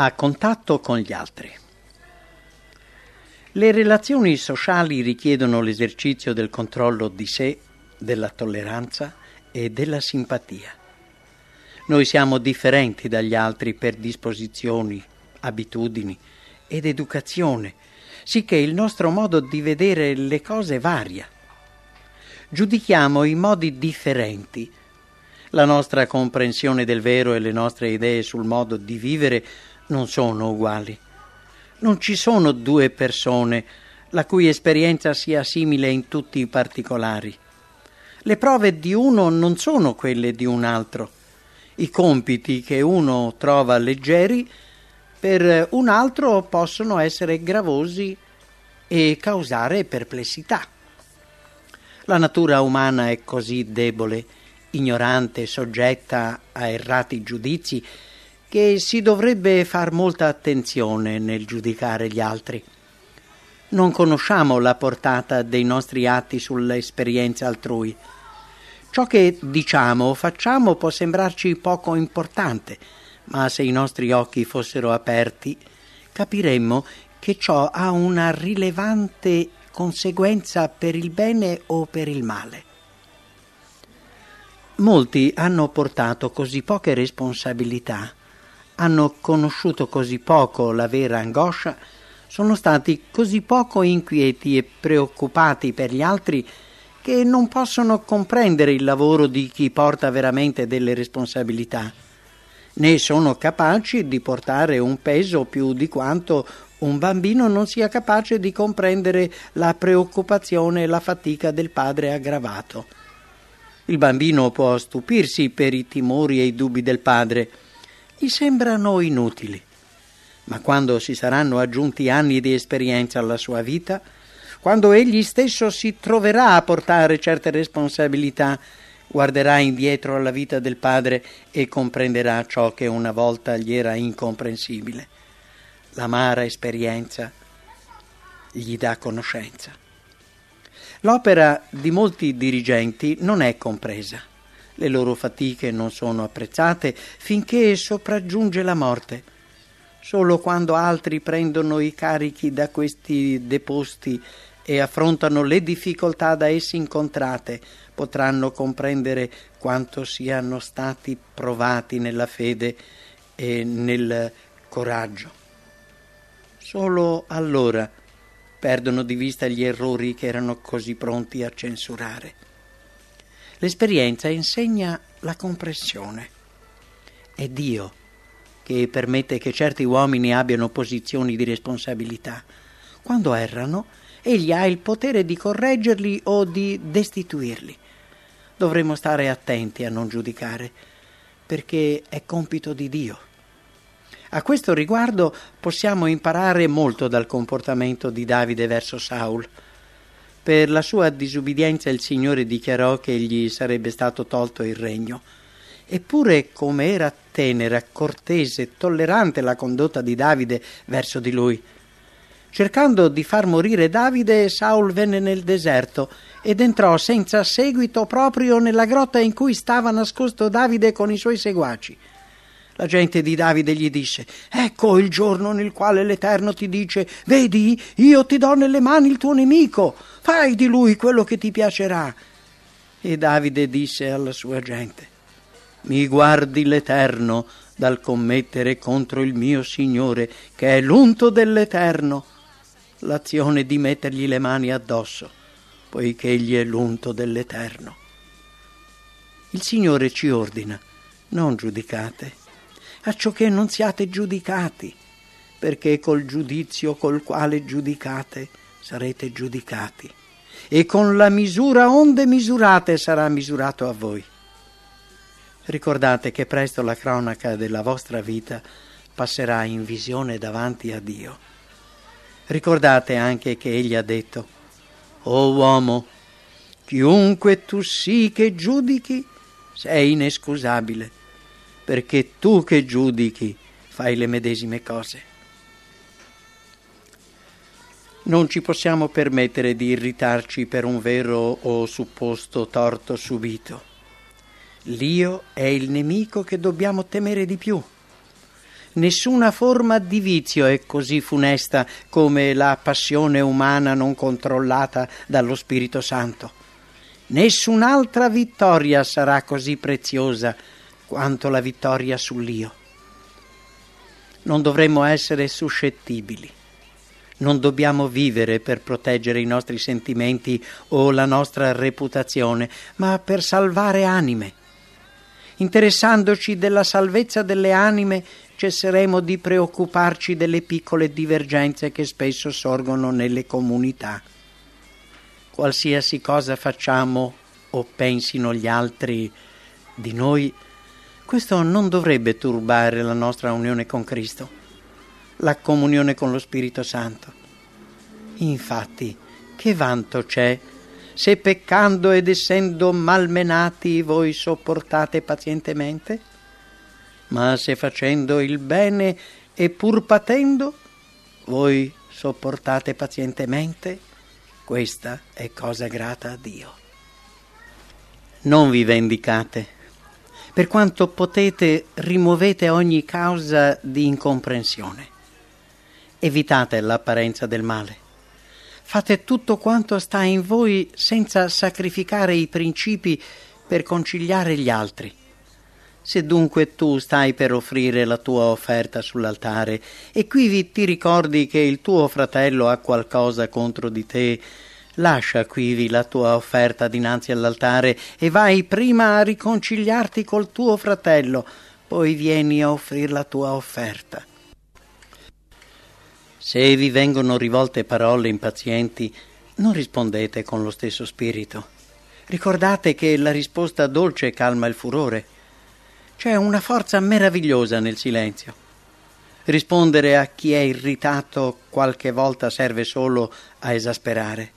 a contatto con gli altri. Le relazioni sociali richiedono l'esercizio del controllo di sé, della tolleranza e della simpatia. Noi siamo differenti dagli altri per disposizioni, abitudini ed educazione, sicché il nostro modo di vedere le cose varia. Giudichiamo in modi differenti. La nostra comprensione del vero e le nostre idee sul modo di vivere non sono uguali. Non ci sono due persone la cui esperienza sia simile in tutti i particolari. Le prove di uno non sono quelle di un altro. I compiti che uno trova leggeri per un altro possono essere gravosi e causare perplessità. La natura umana è così debole, ignorante, soggetta a errati giudizi che si dovrebbe far molta attenzione nel giudicare gli altri. Non conosciamo la portata dei nostri atti sull'esperienza altrui. Ciò che diciamo o facciamo può sembrarci poco importante, ma se i nostri occhi fossero aperti, capiremmo che ciò ha una rilevante conseguenza per il bene o per il male. Molti hanno portato così poche responsabilità hanno conosciuto così poco la vera angoscia, sono stati così poco inquieti e preoccupati per gli altri che non possono comprendere il lavoro di chi porta veramente delle responsabilità, né sono capaci di portare un peso più di quanto un bambino non sia capace di comprendere la preoccupazione e la fatica del padre aggravato. Il bambino può stupirsi per i timori e i dubbi del padre, gli sembrano inutili. Ma quando si saranno aggiunti anni di esperienza alla sua vita, quando egli stesso si troverà a portare certe responsabilità, guarderà indietro alla vita del padre e comprenderà ciò che una volta gli era incomprensibile. L'amara esperienza gli dà conoscenza. L'opera di molti dirigenti non è compresa le loro fatiche non sono apprezzate finché sopraggiunge la morte. Solo quando altri prendono i carichi da questi deposti e affrontano le difficoltà da essi incontrate potranno comprendere quanto siano stati provati nella fede e nel coraggio. Solo allora perdono di vista gli errori che erano così pronti a censurare. L'esperienza insegna la comprensione. È Dio che permette che certi uomini abbiano posizioni di responsabilità. Quando errano, egli ha il potere di correggerli o di destituirli. Dovremmo stare attenti a non giudicare, perché è compito di Dio. A questo riguardo possiamo imparare molto dal comportamento di Davide verso Saul. Per la sua disubbidienza il Signore dichiarò che gli sarebbe stato tolto il regno. Eppure, come era tenera, cortese, tollerante la condotta di Davide verso di lui. Cercando di far morire Davide, Saul venne nel deserto ed entrò senza seguito proprio nella grotta in cui stava nascosto Davide con i suoi seguaci. La gente di Davide gli disse: Ecco il giorno nel quale l'Eterno ti dice: Vedi, io ti do nelle mani il tuo nemico, fai di lui quello che ti piacerà. E Davide disse alla sua gente: Mi guardi l'Eterno dal commettere contro il mio Signore, che è l'unto dell'Eterno, l'azione di mettergli le mani addosso, poiché egli è l'unto dell'Eterno. Il Signore ci ordina: non giudicate acciò che non siate giudicati, perché col giudizio col quale giudicate sarete giudicati, e con la misura onde misurate sarà misurato a voi. Ricordate che presto la cronaca della vostra vita passerà in visione davanti a Dio. Ricordate anche che Egli ha detto, O uomo, chiunque tu sii che giudichi, sei inescusabile perché tu che giudichi fai le medesime cose. Non ci possiamo permettere di irritarci per un vero o supposto torto subito. L'io è il nemico che dobbiamo temere di più. Nessuna forma di vizio è così funesta come la passione umana non controllata dallo Spirito Santo. Nessun'altra vittoria sarà così preziosa quanto la vittoria sull'io. Non dovremmo essere suscettibili. Non dobbiamo vivere per proteggere i nostri sentimenti o la nostra reputazione, ma per salvare anime. Interessandoci della salvezza delle anime, cesseremo di preoccuparci delle piccole divergenze che spesso sorgono nelle comunità qualsiasi cosa facciamo o pensino gli altri di noi, questo non dovrebbe turbare la nostra unione con Cristo, la comunione con lo Spirito Santo. Infatti, che vanto c'è se peccando ed essendo malmenati voi sopportate pazientemente? Ma se facendo il bene e pur patendo, voi sopportate pazientemente? Questa è cosa grata a Dio. Non vi vendicate. Per quanto potete, rimuovete ogni causa di incomprensione. Evitate l'apparenza del male. Fate tutto quanto sta in voi senza sacrificare i principi per conciliare gli altri. Se dunque tu stai per offrire la tua offerta sull'altare e quivi ti ricordi che il tuo fratello ha qualcosa contro di te, lascia quivi la tua offerta dinanzi all'altare e vai prima a riconciliarti col tuo fratello, poi vieni a offrire la tua offerta. Se vi vengono rivolte parole impazienti, non rispondete con lo stesso spirito. Ricordate che la risposta dolce calma il furore. C'è una forza meravigliosa nel silenzio. Rispondere a chi è irritato qualche volta serve solo a esasperare.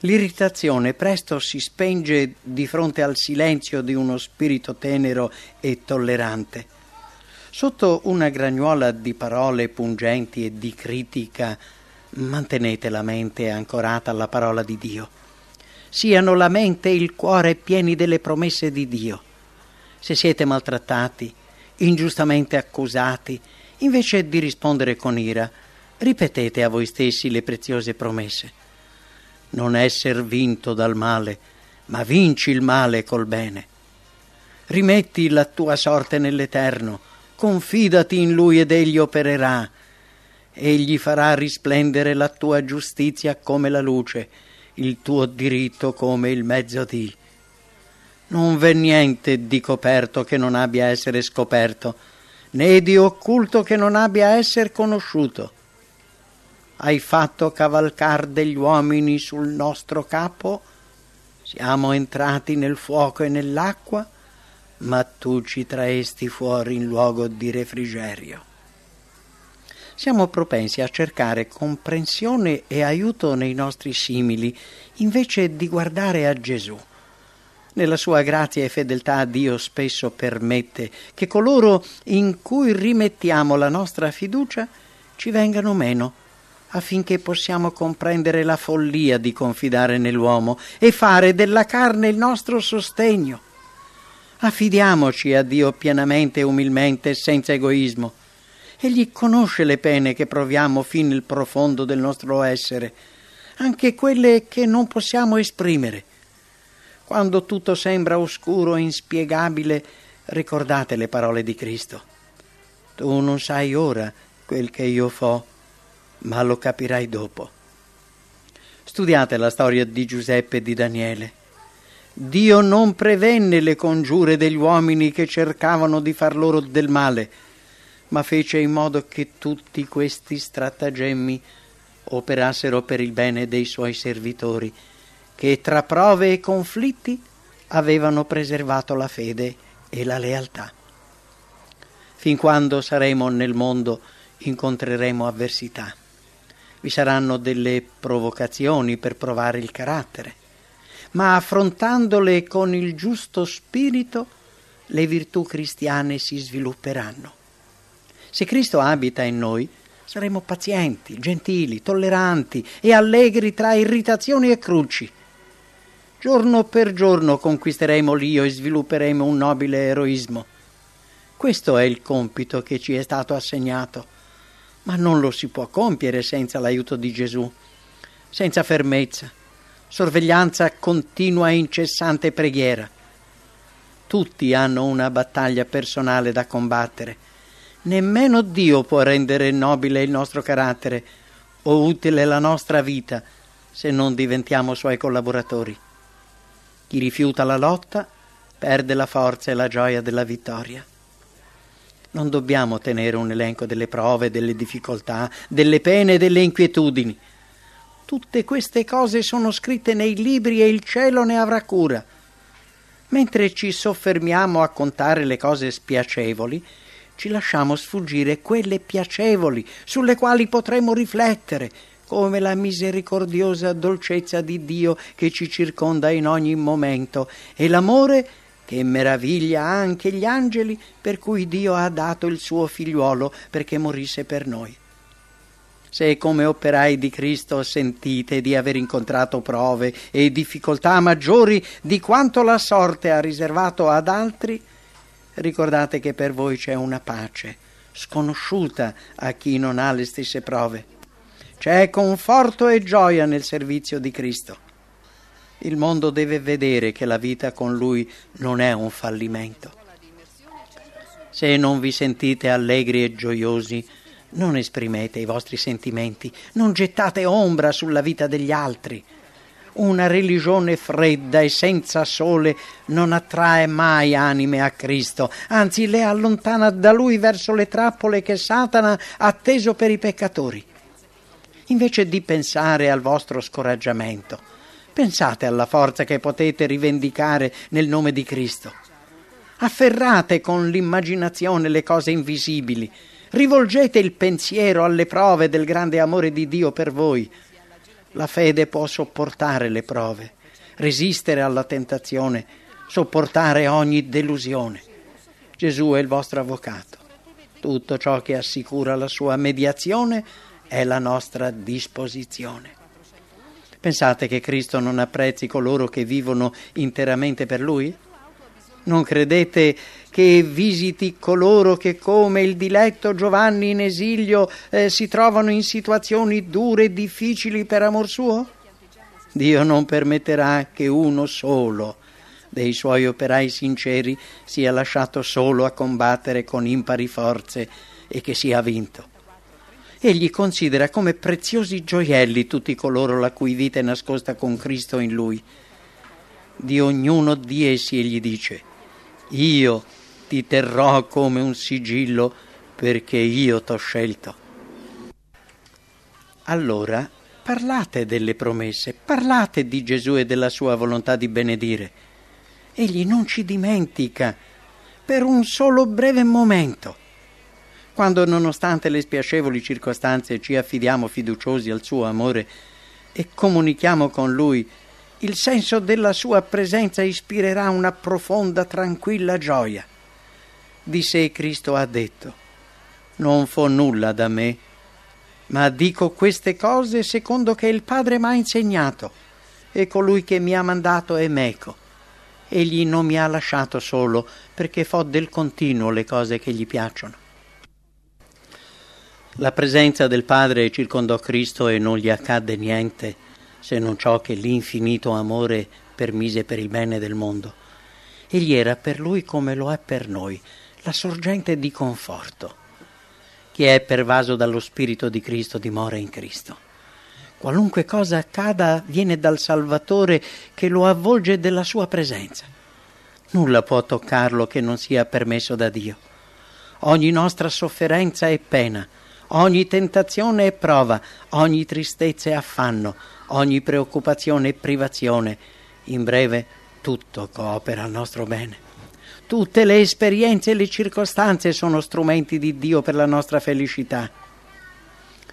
L'irritazione presto si spenge di fronte al silenzio di uno spirito tenero e tollerante. Sotto una gragnuola di parole pungenti e di critica, mantenete la mente ancorata alla parola di Dio. Siano la mente e il cuore pieni delle promesse di Dio se siete maltrattati, ingiustamente accusati, invece di rispondere con ira, ripetete a voi stessi le preziose promesse. Non esser vinto dal male, ma vinci il male col bene. Rimetti la tua sorte nell'Eterno, confidati in Lui ed Egli opererà. Egli farà risplendere la tua giustizia come la luce, il tuo diritto come il mezzodì. Non v'è niente di coperto che non abbia a essere scoperto, né di occulto che non abbia a essere conosciuto. Hai fatto cavalcar degli uomini sul nostro capo? Siamo entrati nel fuoco e nell'acqua, ma tu ci traesti fuori in luogo di refrigerio. Siamo propensi a cercare comprensione e aiuto nei nostri simili, invece di guardare a Gesù. Nella sua grazia e fedeltà Dio spesso permette che coloro in cui rimettiamo la nostra fiducia ci vengano meno, affinché possiamo comprendere la follia di confidare nell'uomo e fare della carne il nostro sostegno. Affidiamoci a Dio pienamente e umilmente, senza egoismo. Egli conosce le pene che proviamo fin nel profondo del nostro essere, anche quelle che non possiamo esprimere quando tutto sembra oscuro e inspiegabile, ricordate le parole di Cristo. Tu non sai ora quel che io fo, ma lo capirai dopo. Studiate la storia di Giuseppe e di Daniele. Dio non prevenne le congiure degli uomini che cercavano di far loro del male, ma fece in modo che tutti questi stratagemmi operassero per il bene dei suoi servitori che tra prove e conflitti avevano preservato la fede e la lealtà. Fin quando saremo nel mondo incontreremo avversità. Vi saranno delle provocazioni per provare il carattere, ma affrontandole con il giusto spirito le virtù cristiane si svilupperanno. Se Cristo abita in noi, saremo pazienti, gentili, tolleranti e allegri tra irritazioni e cruci Giorno per giorno conquisteremo l'io e svilupperemo un nobile eroismo. Questo è il compito che ci è stato assegnato, ma non lo si può compiere senza l'aiuto di Gesù, senza fermezza, sorveglianza continua e incessante preghiera. Tutti hanno una battaglia personale da combattere. Nemmeno Dio può rendere nobile il nostro carattere o utile la nostra vita se non diventiamo suoi collaboratori. Chi rifiuta la lotta perde la forza e la gioia della vittoria. Non dobbiamo tenere un elenco delle prove, delle difficoltà, delle pene e delle inquietudini. Tutte queste cose sono scritte nei libri e il cielo ne avrà cura. Mentre ci soffermiamo a contare le cose spiacevoli, ci lasciamo sfuggire quelle piacevoli sulle quali potremo riflettere, come la misericordiosa dolcezza di Dio che ci circonda in ogni momento e l'amore che meraviglia anche gli angeli per cui Dio ha dato il suo figliuolo perché morisse per noi. Se come operai di Cristo sentite di aver incontrato prove e difficoltà maggiori di quanto la sorte ha riservato ad altri, ricordate che per voi c'è una pace sconosciuta a chi non ha le stesse prove. C'è conforto e gioia nel servizio di Cristo. Il mondo deve vedere che la vita con lui non è un fallimento. Se non vi sentite allegri e gioiosi, non esprimete i vostri sentimenti, non gettate ombra sulla vita degli altri. Una religione fredda e senza sole non attrae mai anime a Cristo, anzi le allontana da Lui verso le trappole che Satana ha teso per i peccatori. Invece di pensare al vostro scoraggiamento, Pensate alla forza che potete rivendicare nel nome di Cristo. Afferrate con l'immaginazione le cose invisibili. Rivolgete il pensiero alle prove del grande amore di Dio per voi. La fede può sopportare le prove, resistere alla tentazione, sopportare ogni delusione. Gesù è il vostro avvocato. Tutto ciò che assicura la sua mediazione è la nostra disposizione. Pensate che Cristo non apprezzi coloro che vivono interamente per Lui? Non credete che visiti coloro che, come il diletto Giovanni in esilio, eh, si trovano in situazioni dure e difficili per amor suo? Dio non permetterà che uno solo dei suoi operai sinceri sia lasciato solo a combattere con impari forze e che sia vinto. Egli considera come preziosi gioielli tutti coloro la cui vita è nascosta con Cristo in lui. Di ognuno di essi egli dice, io ti terrò come un sigillo perché io t'ho scelto. Allora parlate delle promesse, parlate di Gesù e della sua volontà di benedire. Egli non ci dimentica per un solo breve momento quando nonostante le spiacevoli circostanze ci affidiamo fiduciosi al suo amore e comunichiamo con lui, il senso della sua presenza ispirerà una profonda, tranquilla gioia. Di sé Cristo ha detto, non fo nulla da me, ma dico queste cose secondo che il Padre m'ha insegnato, e colui che mi ha mandato è meco. Egli non mi ha lasciato solo, perché fo del continuo le cose che gli piacciono. La presenza del Padre circondò Cristo e non gli accadde niente se non ciò che l'infinito amore permise per il bene del mondo. Egli era per lui come lo è per noi, la sorgente di conforto. Chi è pervaso dallo Spirito di Cristo dimora in Cristo. Qualunque cosa accada viene dal Salvatore che lo avvolge della sua presenza. Nulla può toccarlo che non sia permesso da Dio. Ogni nostra sofferenza e pena Ogni tentazione è prova, ogni tristezza è affanno, ogni preoccupazione è privazione. In breve, tutto coopera al nostro bene. Tutte le esperienze e le circostanze sono strumenti di Dio per la nostra felicità.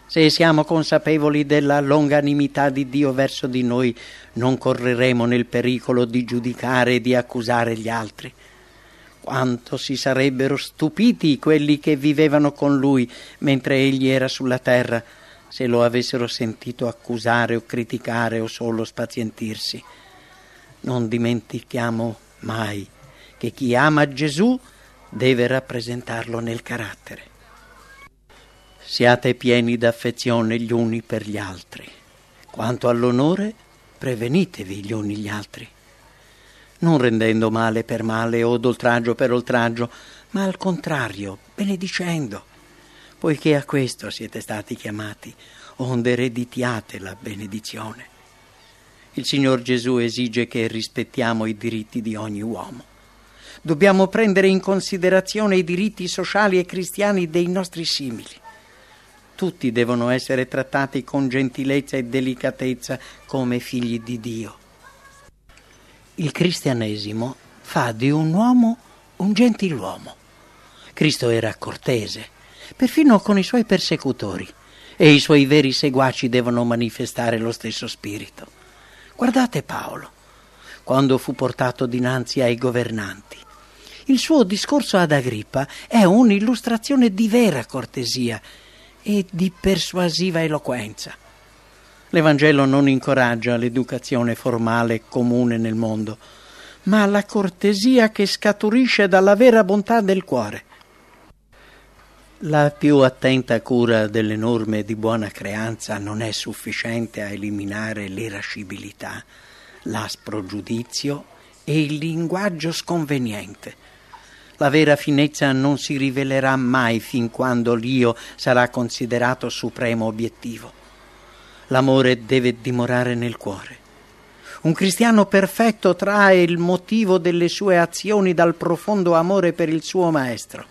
Se siamo consapevoli della longanimità di Dio verso di noi, non correremo nel pericolo di giudicare e di accusare gli altri. Quanto si sarebbero stupiti quelli che vivevano con lui mentre egli era sulla terra, se lo avessero sentito accusare o criticare o solo spazientirsi. Non dimentichiamo mai che chi ama Gesù deve rappresentarlo nel carattere. Siate pieni d'affezione gli uni per gli altri. Quanto all'onore, prevenitevi gli uni gli altri, non rendendo male per male o d'oltraggio per oltraggio, ma al contrario, benedicendo, poiché a questo siete stati chiamati, onde ereditiate la benedizione. Il Signor Gesù esige che rispettiamo i diritti di ogni uomo. Dobbiamo prendere in considerazione i diritti sociali e cristiani dei nostri simili. Tutti devono essere trattati con gentilezza e delicatezza come figli di Dio. Il cristianesimo fa di un uomo un gentiluomo. Cristo era cortese, perfino con i suoi persecutori, e i suoi veri seguaci devono manifestare lo stesso spirito. Guardate Paolo, quando fu portato dinanzi ai governanti. Il suo discorso ad Agrippa è un'illustrazione di vera cortesia e di persuasiva eloquenza. L'Evangelo non incoraggia l'educazione formale comune nel mondo, ma la cortesia che scaturisce dalla vera bontà del cuore. La più attenta cura delle norme di buona creanza non è sufficiente a eliminare l'irascibilità, l'aspro giudizio e il linguaggio sconveniente. La vera finezza non si rivelerà mai fin quando l'io sarà considerato supremo obiettivo. L'amore deve dimorare nel cuore. Un cristiano perfetto trae il motivo delle sue azioni dal profondo amore per il suo Maestro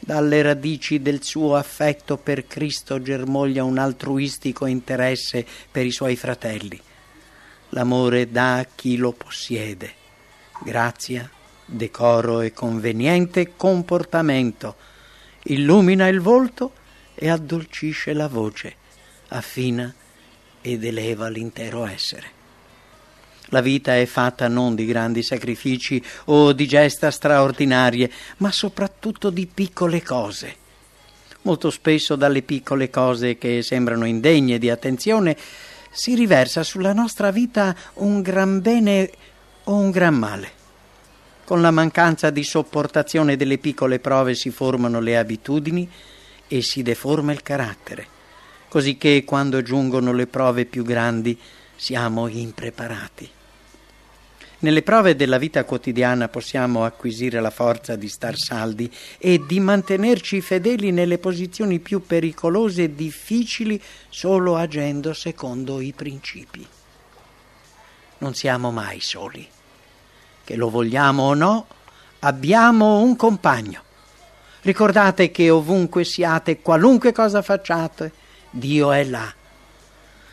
dalle radici del suo affetto per Cristo germoglia un altruistico interesse per i suoi fratelli. L'amore dà a chi lo possiede. Grazia, decoro e conveniente comportamento. Illumina il volto e addolcisce la voce, affina ed eleva l'intero essere. La vita è fatta non di grandi sacrifici o di gesta straordinarie, ma soprattutto di piccole cose. Molto spesso dalle piccole cose che sembrano indegne di attenzione si riversa sulla nostra vita un gran bene o un gran male. Con la mancanza di sopportazione delle piccole prove si formano le abitudini e si deforma il carattere, così che quando giungono le prove più grandi siamo impreparati. Nelle prove della vita quotidiana possiamo acquisire la forza di star saldi e di mantenerci fedeli nelle posizioni più pericolose e difficili solo agendo secondo i principi. Non siamo mai soli. Che lo vogliamo o no, abbiamo un compagno. Ricordate che ovunque siate, qualunque cosa facciate, Dio è là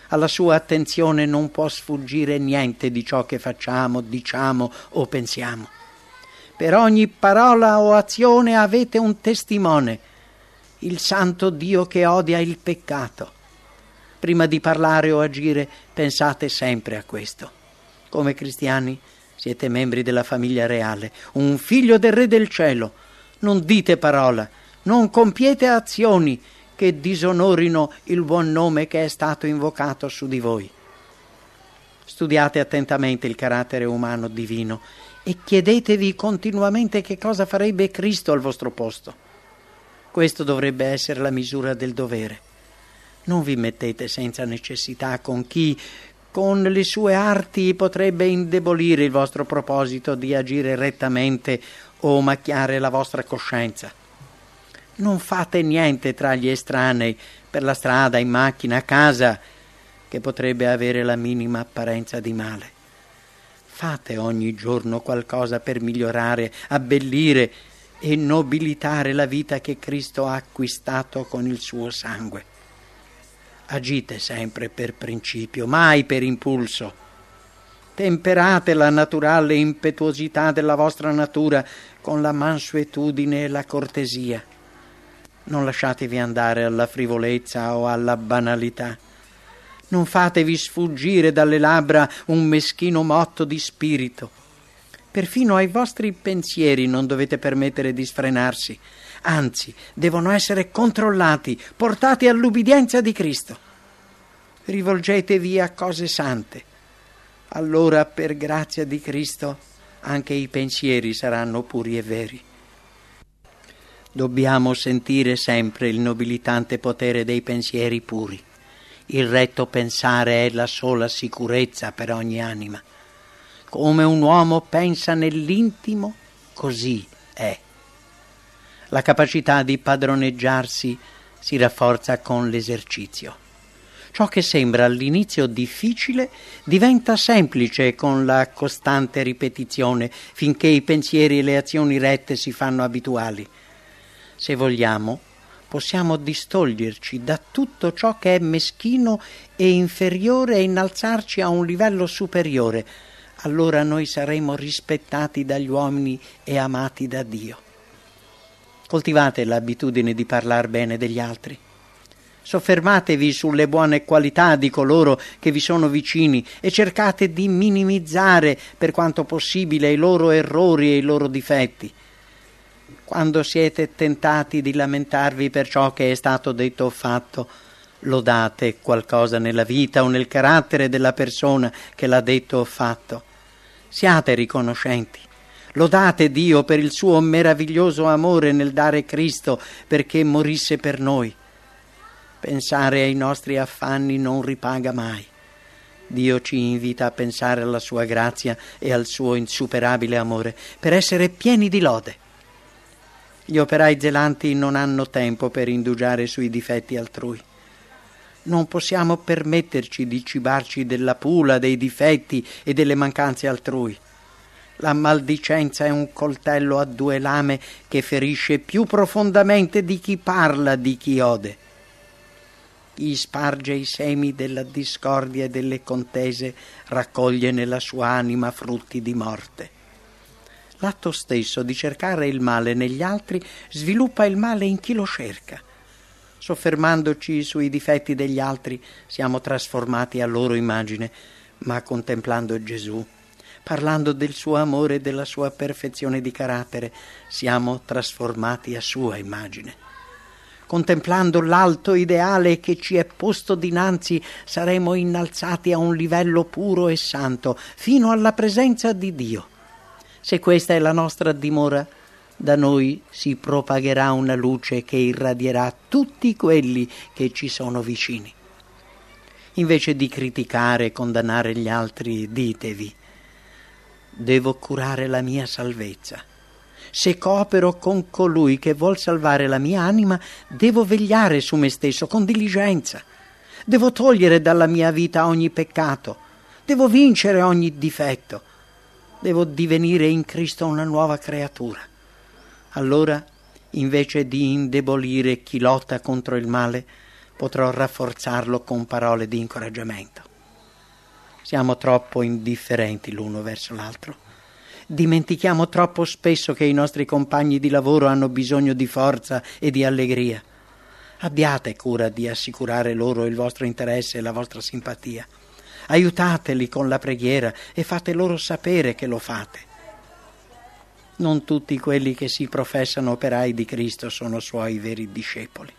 alla sua attenzione non può sfuggire niente di ciò che facciamo, diciamo o pensiamo. Per ogni parola o azione avete un testimone, il santo Dio che odia il peccato. Prima di parlare o agire pensate sempre a questo. Come cristiani siete membri della famiglia reale, un figlio del Re del cielo. Non dite parola, non compiete azioni, che disonorino il buon nome che è stato invocato su di voi. Studiate attentamente il carattere umano divino e chiedetevi continuamente che cosa farebbe Cristo al vostro posto. Questo dovrebbe essere la misura del dovere. Non vi mettete senza necessità con chi, con le sue arti, potrebbe indebolire il vostro proposito di agire rettamente o macchiare la vostra coscienza non fate niente tra gli estranei, per la strada, in macchina, a casa, che potrebbe avere la minima apparenza di male. Fate ogni giorno qualcosa per migliorare, abbellire e nobilitare la vita che Cristo ha acquistato con il suo sangue. Agite sempre per principio, mai per impulso. Temperate la naturale impetuosità della vostra natura con la mansuetudine e la cortesia non lasciatevi andare alla frivolezza o alla banalità. Non fatevi sfuggire dalle labbra un meschino motto di spirito. Perfino ai vostri pensieri non dovete permettere di sfrenarsi, anzi, devono essere controllati, portati all'ubbidienza di Cristo. Rivolgetevi a cose sante. Allora, per grazia di Cristo, anche i pensieri saranno puri e veri. Dobbiamo sentire sempre il nobilitante potere dei pensieri puri. Il retto pensare è la sola sicurezza per ogni anima. Come un uomo pensa nell'intimo, così è. La capacità di padroneggiarsi si rafforza con l'esercizio. Ciò che sembra all'inizio difficile diventa semplice con la costante ripetizione finché i pensieri e le azioni rette si fanno abituali. Se vogliamo, possiamo distoglierci da tutto ciò che è meschino e inferiore e innalzarci a un livello superiore. Allora noi saremo rispettati dagli uomini e amati da Dio. Coltivate l'abitudine di parlare bene degli altri. Soffermatevi sulle buone qualità di coloro che vi sono vicini e cercate di minimizzare per quanto possibile i loro errori e i loro difetti. Quando siete tentati di lamentarvi per ciò che è stato detto o fatto, lodate qualcosa nella vita o nel carattere della persona che l'ha detto o fatto. Siate riconoscenti. Lodate Dio per il suo meraviglioso amore nel dare Cristo perché morisse per noi. Pensare ai nostri affanni non ripaga mai. Dio ci invita a pensare alla sua grazia e al suo insuperabile amore per essere pieni di lode. Gli operai zelanti non hanno tempo per indugiare sui difetti altrui. Non possiamo permetterci di cibarci della pula, dei difetti e delle mancanze altrui. La maldicenza è un coltello a due lame che ferisce più profondamente di chi parla, di chi ode gli sparge i semi della discordia e delle contese, raccoglie nella sua anima frutti di morte. L'atto stesso di cercare il male negli altri sviluppa il male in chi lo cerca. Soffermandoci sui difetti degli altri siamo trasformati a loro immagine, ma contemplando Gesù, parlando del suo amore e della sua perfezione di carattere, siamo trasformati a sua immagine contemplando l'alto ideale che ci è posto dinanzi, saremo innalzati a un livello puro e santo, fino alla presenza di Dio. Se questa è la nostra dimora, da noi si propagherà una luce che irradierà tutti quelli che ci sono vicini. Invece di criticare e condannare gli altri, ditevi, devo curare la mia salvezza se coopero con colui che vuol salvare la mia anima, devo vegliare su me stesso con diligenza. Devo togliere dalla mia vita ogni peccato. Devo vincere ogni difetto. Devo divenire in Cristo una nuova creatura. Allora, invece di indebolire chi lotta contro il male, potrò rafforzarlo con parole di incoraggiamento. Siamo troppo indifferenti l'uno verso l'altro. Dimentichiamo troppo spesso che i nostri compagni di lavoro hanno bisogno di forza e di allegria. Abbiate cura di assicurare loro il vostro interesse e la vostra simpatia. Aiutateli con la preghiera e fate loro sapere che lo fate. Non tutti quelli che si professano operai di Cristo sono suoi veri discepoli.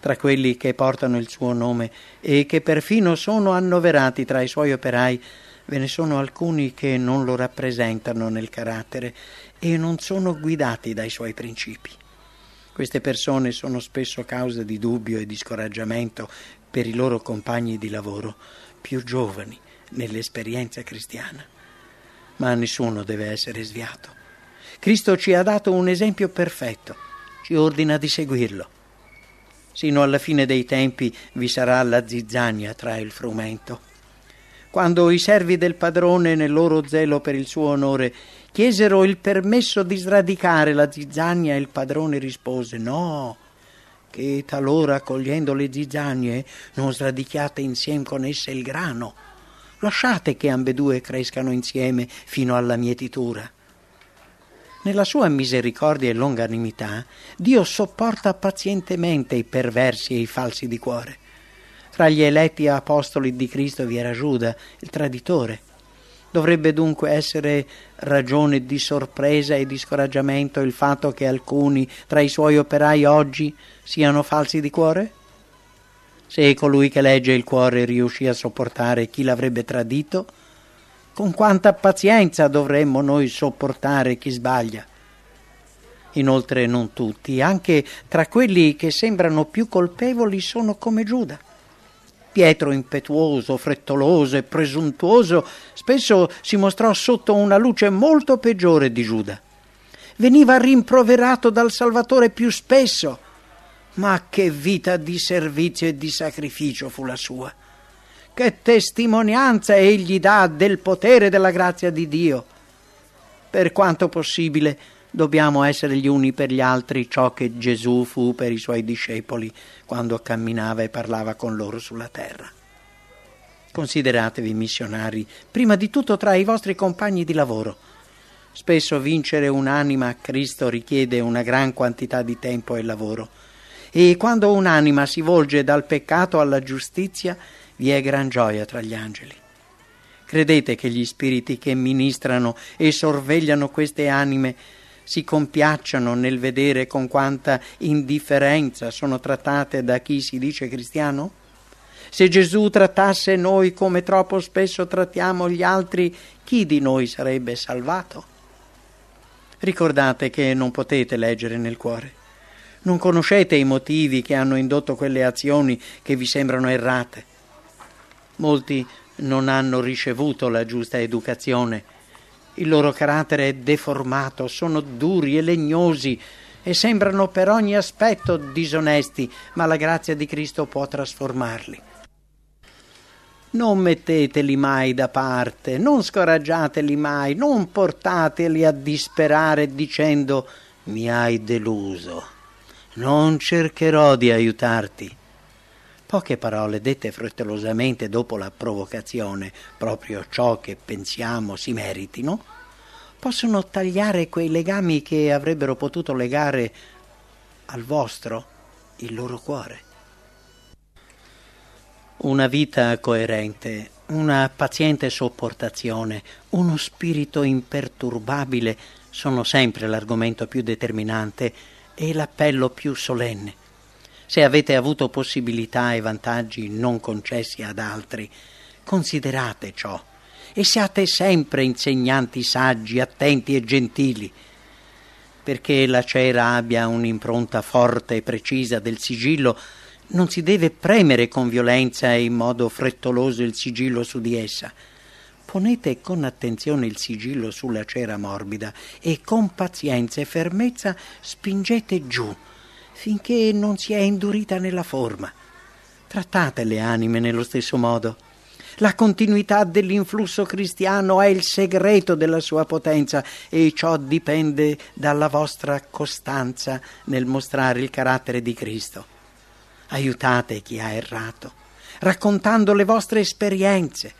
Tra quelli che portano il suo nome e che perfino sono annoverati tra i suoi operai Ve ne sono alcuni che non lo rappresentano nel carattere e non sono guidati dai suoi principi. Queste persone sono spesso causa di dubbio e di scoraggiamento per i loro compagni di lavoro più giovani nell'esperienza cristiana. Ma nessuno deve essere sviato. Cristo ci ha dato un esempio perfetto, ci ordina di seguirlo. Sino alla fine dei tempi vi sarà la zizzania tra il frumento quando i servi del padrone, nel loro zelo per il suo onore, chiesero il permesso di sradicare la zizzania, il padrone rispose: No, che talora cogliendo le zizzanie non sradichiate insieme con esse il grano. Lasciate che ambedue crescano insieme fino alla mietitura. Nella sua misericordia e longanimità, Dio sopporta pazientemente i perversi e i falsi di cuore tra gli eletti apostoli di Cristo vi era Giuda, il traditore. Dovrebbe dunque essere ragione di sorpresa e di scoraggiamento il fatto che alcuni tra i suoi operai oggi siano falsi di cuore? Se colui che legge il cuore riuscì a sopportare chi l'avrebbe tradito, con quanta pazienza dovremmo noi sopportare chi sbaglia? Inoltre non tutti, anche tra quelli che sembrano più colpevoli sono come Giuda. Pietro impetuoso, frettoloso e presuntuoso spesso si mostrò sotto una luce molto peggiore di Giuda. Veniva rimproverato dal Salvatore più spesso, ma che vita di servizio e di sacrificio fu la sua. Che testimonianza egli dà del potere della grazia di Dio. Per quanto possibile, dobbiamo essere gli uni per gli altri ciò che Gesù fu per i suoi discepoli quando camminava e parlava con loro sulla terra. Consideratevi missionari, prima di tutto tra i vostri compagni di lavoro. Spesso vincere un'anima a Cristo richiede una gran quantità di tempo e lavoro. E quando un'anima si volge dal peccato alla giustizia, vi è gran gioia tra gli angeli. Credete che gli spiriti che ministrano e sorvegliano queste anime si compiacciano nel vedere con quanta indifferenza sono trattate da chi si dice cristiano? Se Gesù trattasse noi come troppo spesso trattiamo gli altri, chi di noi sarebbe salvato? Ricordate che non potete leggere nel cuore. Non conoscete i motivi che hanno indotto quelle azioni che vi sembrano errate. Molti non hanno ricevuto la giusta educazione il loro carattere è deformato, sono duri e legnosi e sembrano per ogni aspetto disonesti, ma la grazia di Cristo può trasformarli. Non metteteli mai da parte, non scoraggiateli mai, non portateli a disperare dicendo mi hai deluso. Non cercherò di aiutarti. Poche parole dette frettolosamente dopo la provocazione, proprio ciò che pensiamo si meritino, possono tagliare quei legami che avrebbero potuto legare al vostro il loro cuore. Una vita coerente, una paziente sopportazione, uno spirito imperturbabile sono sempre l'argomento più determinante e l'appello più solenne se avete avuto possibilità e vantaggi non concessi ad altri, considerate ciò e siate sempre insegnanti saggi, attenti e gentili, perché la cera abbia un'impronta forte e precisa del sigillo, non si deve premere con violenza e in modo frettoloso il sigillo su di essa. Ponete con attenzione il sigillo sulla cera morbida e con pazienza e fermezza spingete giù finché non si è indurita nella forma. Trattate le anime nello stesso modo. La continuità dell'influsso cristiano è il segreto della sua potenza e ciò dipende dalla vostra costanza nel mostrare il carattere di Cristo. Aiutate chi ha errato, raccontando le vostre esperienze,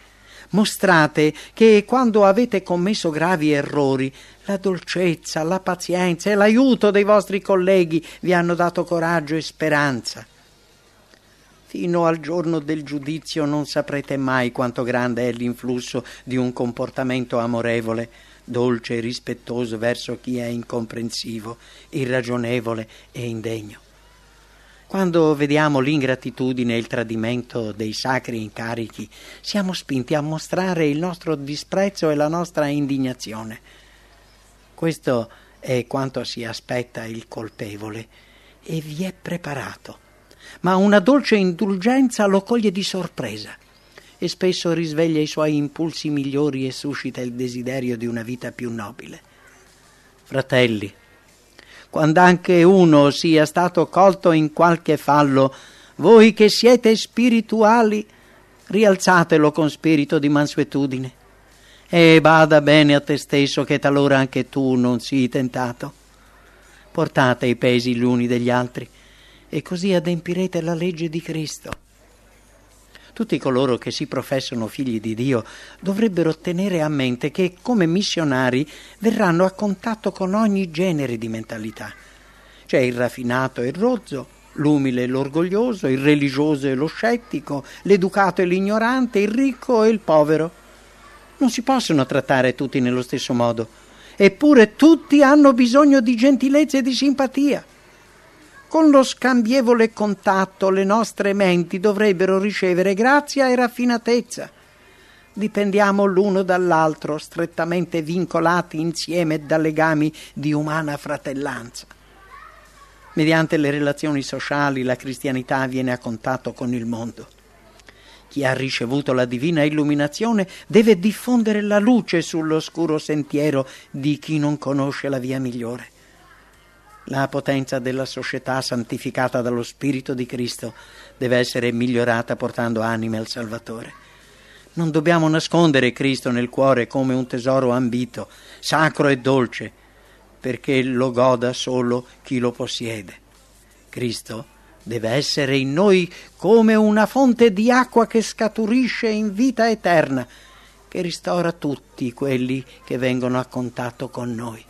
Mostrate che quando avete commesso gravi errori, la dolcezza, la pazienza e l'aiuto dei vostri colleghi vi hanno dato coraggio e speranza. Fino al giorno del giudizio non saprete mai quanto grande è l'influsso di un comportamento amorevole, dolce e rispettoso verso chi è incomprensivo, irragionevole e indegno. Quando vediamo l'ingratitudine e il tradimento dei sacri incarichi, siamo spinti a mostrare il nostro disprezzo e la nostra indignazione. Questo è quanto si aspetta il colpevole e vi è preparato. Ma una dolce indulgenza lo coglie di sorpresa e spesso risveglia i suoi impulsi migliori e suscita il desiderio di una vita più nobile. Fratelli, quando anche uno sia stato colto in qualche fallo, voi che siete spirituali, rialzatelo con spirito di mansuetudine. E bada bene a te stesso che talora anche tu non sii tentato. Portate i pesi gli uni degli altri, e così adempirete la legge di Cristo. Tutti coloro che si professano figli di Dio dovrebbero tenere a mente che come missionari verranno a contatto con ogni genere di mentalità. C'è il raffinato e il rozzo, l'umile e l'orgoglioso, il religioso e lo scettico, l'educato e l'ignorante, il ricco e il povero. Non si possono trattare tutti nello stesso modo, eppure tutti hanno bisogno di gentilezza e di simpatia. Con lo scambievole contatto le nostre menti dovrebbero ricevere grazia e raffinatezza. dipendiamo l'uno dall'altro, strettamente vincolati insieme da legami di umana fratellanza. Mediante le relazioni sociali la cristianità viene a contatto con il mondo. Chi ha ricevuto la divina illuminazione deve diffondere la luce sull'oscuro sentiero di chi non conosce la via migliore. La potenza della società santificata dallo Spirito di Cristo deve essere migliorata portando anime al Salvatore. Non dobbiamo nascondere Cristo nel cuore come un tesoro ambito, sacro e dolce, perché lo goda solo chi lo possiede. Cristo deve essere in noi come una fonte di acqua che scaturisce in vita eterna, che ristora tutti quelli che vengono a contatto con noi.